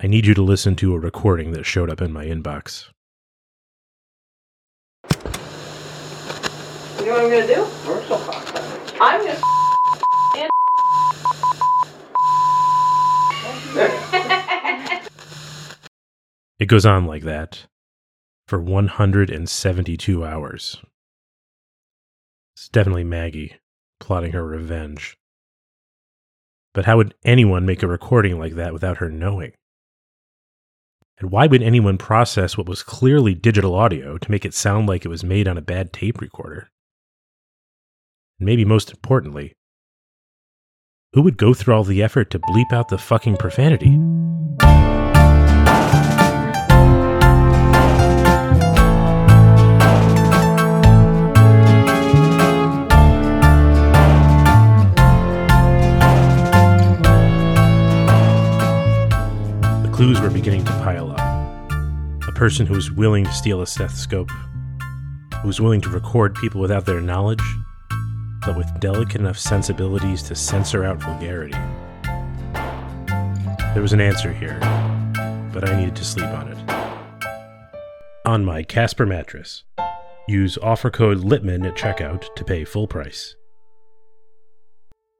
I need you to listen to a recording that showed up in my inbox. You know what I'm gonna do? Virtual cocktails. I'm gonna It goes on like that for 172 hours. It's definitely Maggie plotting her revenge. But how would anyone make a recording like that without her knowing? And why would anyone process what was clearly digital audio to make it sound like it was made on a bad tape recorder? And maybe most importantly, who would go through all the effort to bleep out the fucking profanity? Clues were beginning to pile up. A person who was willing to steal a stethoscope, who was willing to record people without their knowledge, but with delicate enough sensibilities to censor out vulgarity. There was an answer here, but I needed to sleep on it. On my Casper mattress. Use offer code LITMAN at checkout to pay full price.